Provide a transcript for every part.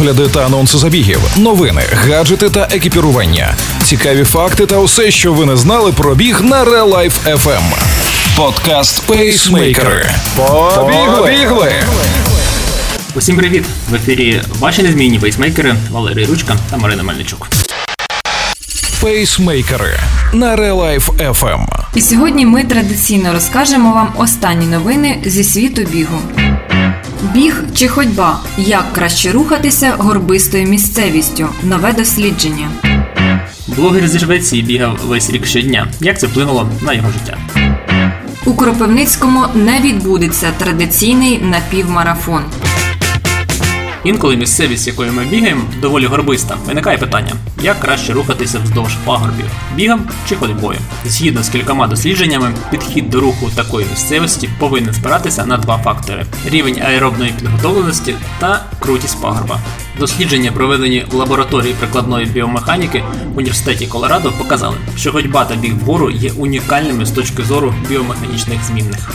огляди та анонси забігів, новини, гаджети та екіпірування, цікаві факти та усе, що ви не знали про біг на Real Life FM. Подкаст Пейсмейкери. Побігли! Усім привіт! В ефірі ваші незмінні пейсмейкери Валерій Ручка та Марина Мельничук. Пейсмейкери на Real Life FM. І сьогодні ми традиційно розкажемо вам останні новини зі світу бігу. Біг чи ходьба як краще рухатися горбистою місцевістю. Нове дослідження. Блогер зі Швеції бігав весь рік щодня. Як це вплинуло на його життя? У Кропивницькому не відбудеться традиційний напівмарафон. Інколи місцевість, якою ми бігаємо, доволі горбиста. Виникає питання, як краще рухатися вздовж пагорбів бігом чи ходьбою. Згідно з кількома дослідженнями, підхід до руху такої місцевості повинен спиратися на два фактори: рівень аеробної підготовленості та крутість пагорба. Дослідження, проведені в лабораторії прикладної біомеханіки в університеті Колорадо, показали, що ходьба та біг вгору є унікальними з точки зору біомеханічних змінних.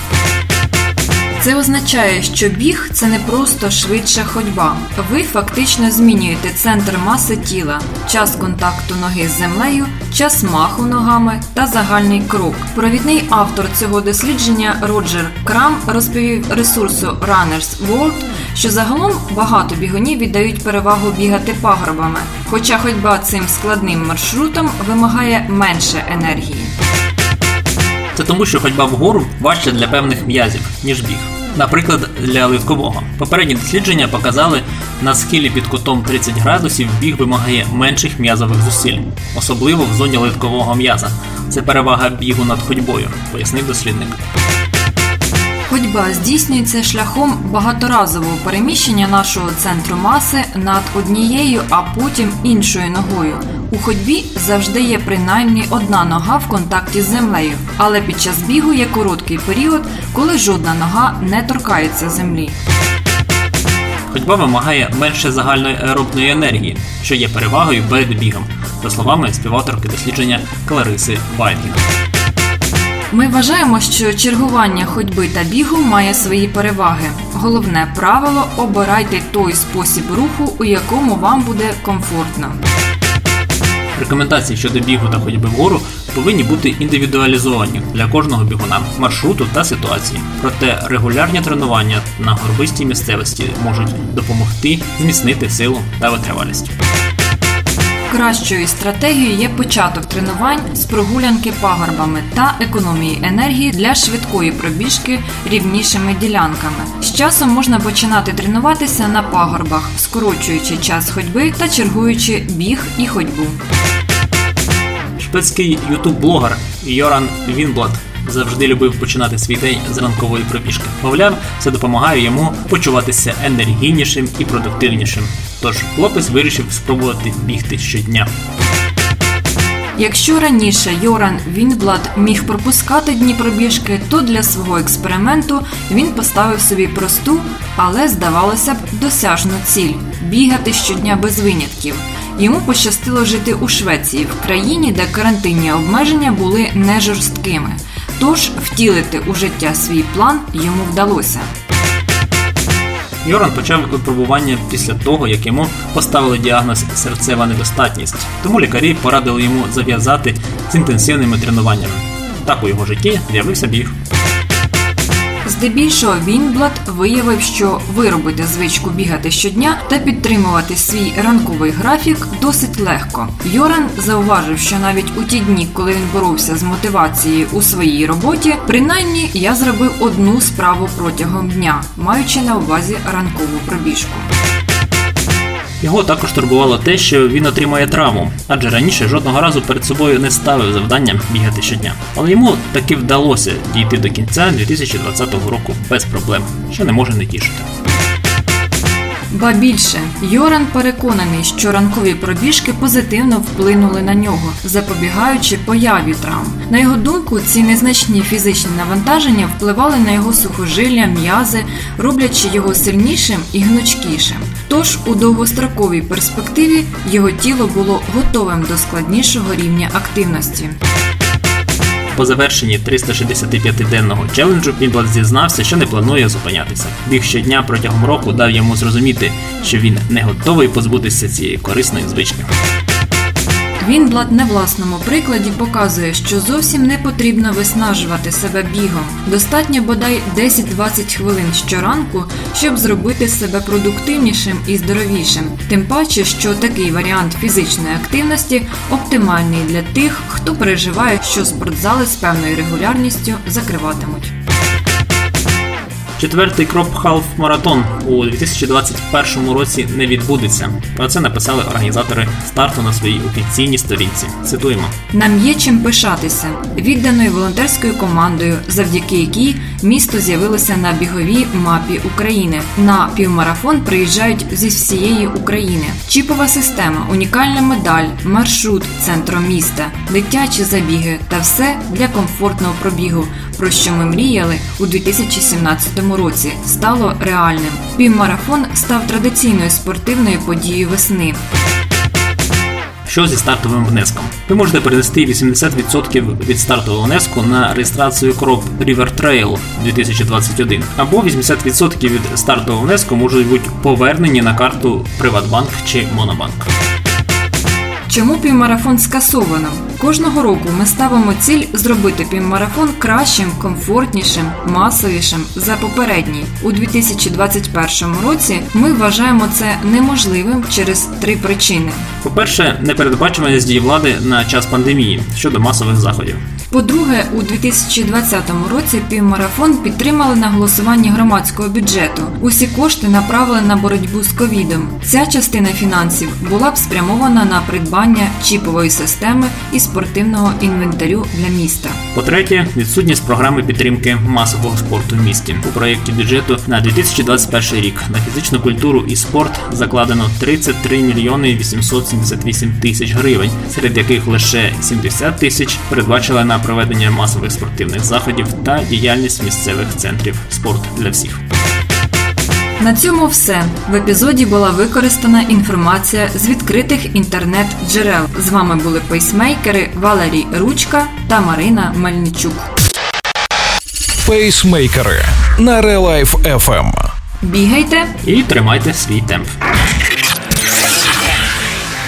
Це означає, що біг це не просто швидша ходьба. Ви фактично змінюєте центр маси тіла, час контакту ноги з землею, час маху ногами та загальний крок. Провідний автор цього дослідження Роджер Крам розповів ресурсу Runners World, що загалом багато бігунів віддають перевагу бігати пагорбами, хоча ходьба цим складним маршрутом вимагає менше енергії. Тому, що ходьба вгору важча для певних м'язів, ніж біг. Наприклад, для литкового. Попередні дослідження показали, на схилі під кутом 30 градусів біг вимагає менших м'язових зусиль, особливо в зоні литкового м'яза. Це перевага бігу над ходьбою, пояснив дослідник. Ходьба здійснюється шляхом багаторазового переміщення нашого центру маси над однією, а потім іншою ногою. У ходьбі завжди є принаймні одна нога в контакті з землею, але під час бігу є короткий період, коли жодна нога не торкається землі. Ходьба вимагає менше загальної аеробної енергії, що є перевагою перед бігом, за словами співавторки дослідження Клариси Вайнгінг. Ми вважаємо, що чергування ходьби та бігу має свої переваги. Головне правило обирайте той спосіб руху, у якому вам буде комфортно. Рекомендації щодо бігу та ходьби вгору повинні бути індивідуалізовані для кожного бігуна, маршруту та ситуації. Проте регулярні тренування на горбистій місцевості можуть допомогти зміцнити силу та витривалість. Кращою стратегією є початок тренувань з прогулянки пагорбами та економії енергії для швидкої пробіжки рівнішими ділянками. Часом можна починати тренуватися на пагорбах, скорочуючи час ходьби та чергуючи біг і ходьбу. Шведський ютуб-блогер Йоран Вінблад завжди любив починати свій день з ранкової пробіжки. Мовляв, це допомагає йому почуватися енергійнішим і продуктивнішим. Тож хлопець вирішив спробувати бігти щодня. Якщо раніше Йоран Вінблад міг пропускати дні пробіжки, то для свого експерименту він поставив собі просту, але здавалося б, досяжну ціль бігати щодня без винятків. Йому пощастило жити у Швеції, в країні, де карантинні обмеження були не жорсткими. Тож втілити у життя свій план йому вдалося. Йоран почав випробування після того, як йому поставили діагноз серцева недостатність, тому лікарі порадили йому зав'язати з інтенсивними тренуваннями. Так у його житті з'явився біг. Здебільшого Вінблад виявив, що виробити звичку бігати щодня та підтримувати свій ранковий графік досить легко. Йоран зауважив, що навіть у ті дні, коли він боровся з мотивацією у своїй роботі, принаймні я зробив одну справу протягом дня, маючи на увазі ранкову пробіжку. Його також турбувало те, що він отримає травму, адже раніше жодного разу перед собою не ставив завдання бігати щодня. Але йому таки вдалося дійти до кінця 2020 року без проблем, що не може не тішити. Ба більше Йоран переконаний, що ранкові пробіжки позитивно вплинули на нього, запобігаючи появі травм. На його думку, ці незначні фізичні навантаження впливали на його сухожилля, м'язи, роблячи його сильнішим і гнучкішим. Тож у довгостроковій перспективі його тіло було готовим до складнішого рівня активності. По завершенні 365-денного челенджу Вінблад зізнався, що не планує зупинятися. Біг щодня протягом року дав йому зрозуміти, що він не готовий позбутися цієї корисної звички. Вінблад на власному прикладі показує, що зовсім не потрібно виснажувати себе бігом. Достатньо бодай 10-20 хвилин щоранку, щоб зробити себе продуктивнішим і здоровішим. Тим паче, що такий варіант фізичної активності оптимальний для тих, хто переживає, що спортзали з певною регулярністю закриватимуть. Четвертий кроп халф маратон у 2021 році не відбудеться. Про це написали організатори старту на своїй офіційній сторінці. Цитуємо: Нам є чим пишатися відданою волонтерською командою, завдяки якій місто з'явилося на біговій мапі України. На півмарафон приїжджають зі всієї України. Чіпова система, унікальна медаль, маршрут центром міста, дитячі забіги та все для комфортного пробігу, про що ми мріяли у 2017 році, стало реальним. Півмарафон став традиційною спортивною подією весни. Що зі стартовим внеском? Ви можете перенести 80% від стартового внеску на реєстрацію кроп River Trail 2021, або 80% від стартового внеску можуть бути повернені на карту Приватбанк чи Монобанк. Чому півмарафон скасовано? Кожного року ми ставимо ціль зробити півмарафон кращим, комфортнішим, масовішим за попередній. У 2021 році ми вважаємо це неможливим через три причини. По-перше, непередбачуваність дії влади на час пандемії щодо масових заходів. По-друге, у 2020 році півмарафон підтримали на голосуванні громадського бюджету. Усі кошти направили на боротьбу з ковідом. Ця частина фінансів була б спрямована на придбання чіпової системи і спортивного інвентарю для міста. По-третє, відсутність програми підтримки масового спорту в місті. У проєкті бюджету на 2021 рік на фізичну культуру і спорт закладено 33 мільйони 878 тисяч гривень, серед яких лише 70 тисяч передбачили на проведення масових спортивних заходів та діяльність місцевих центрів спорту для всіх. На цьому все в епізоді була використана інформація з відкритих інтернет-джерел. З вами були пейсмейкери Валерій Ручка та Марина Мельничук. Пейсмейкери на Relife FM. Бігайте! І тримайте свій темп.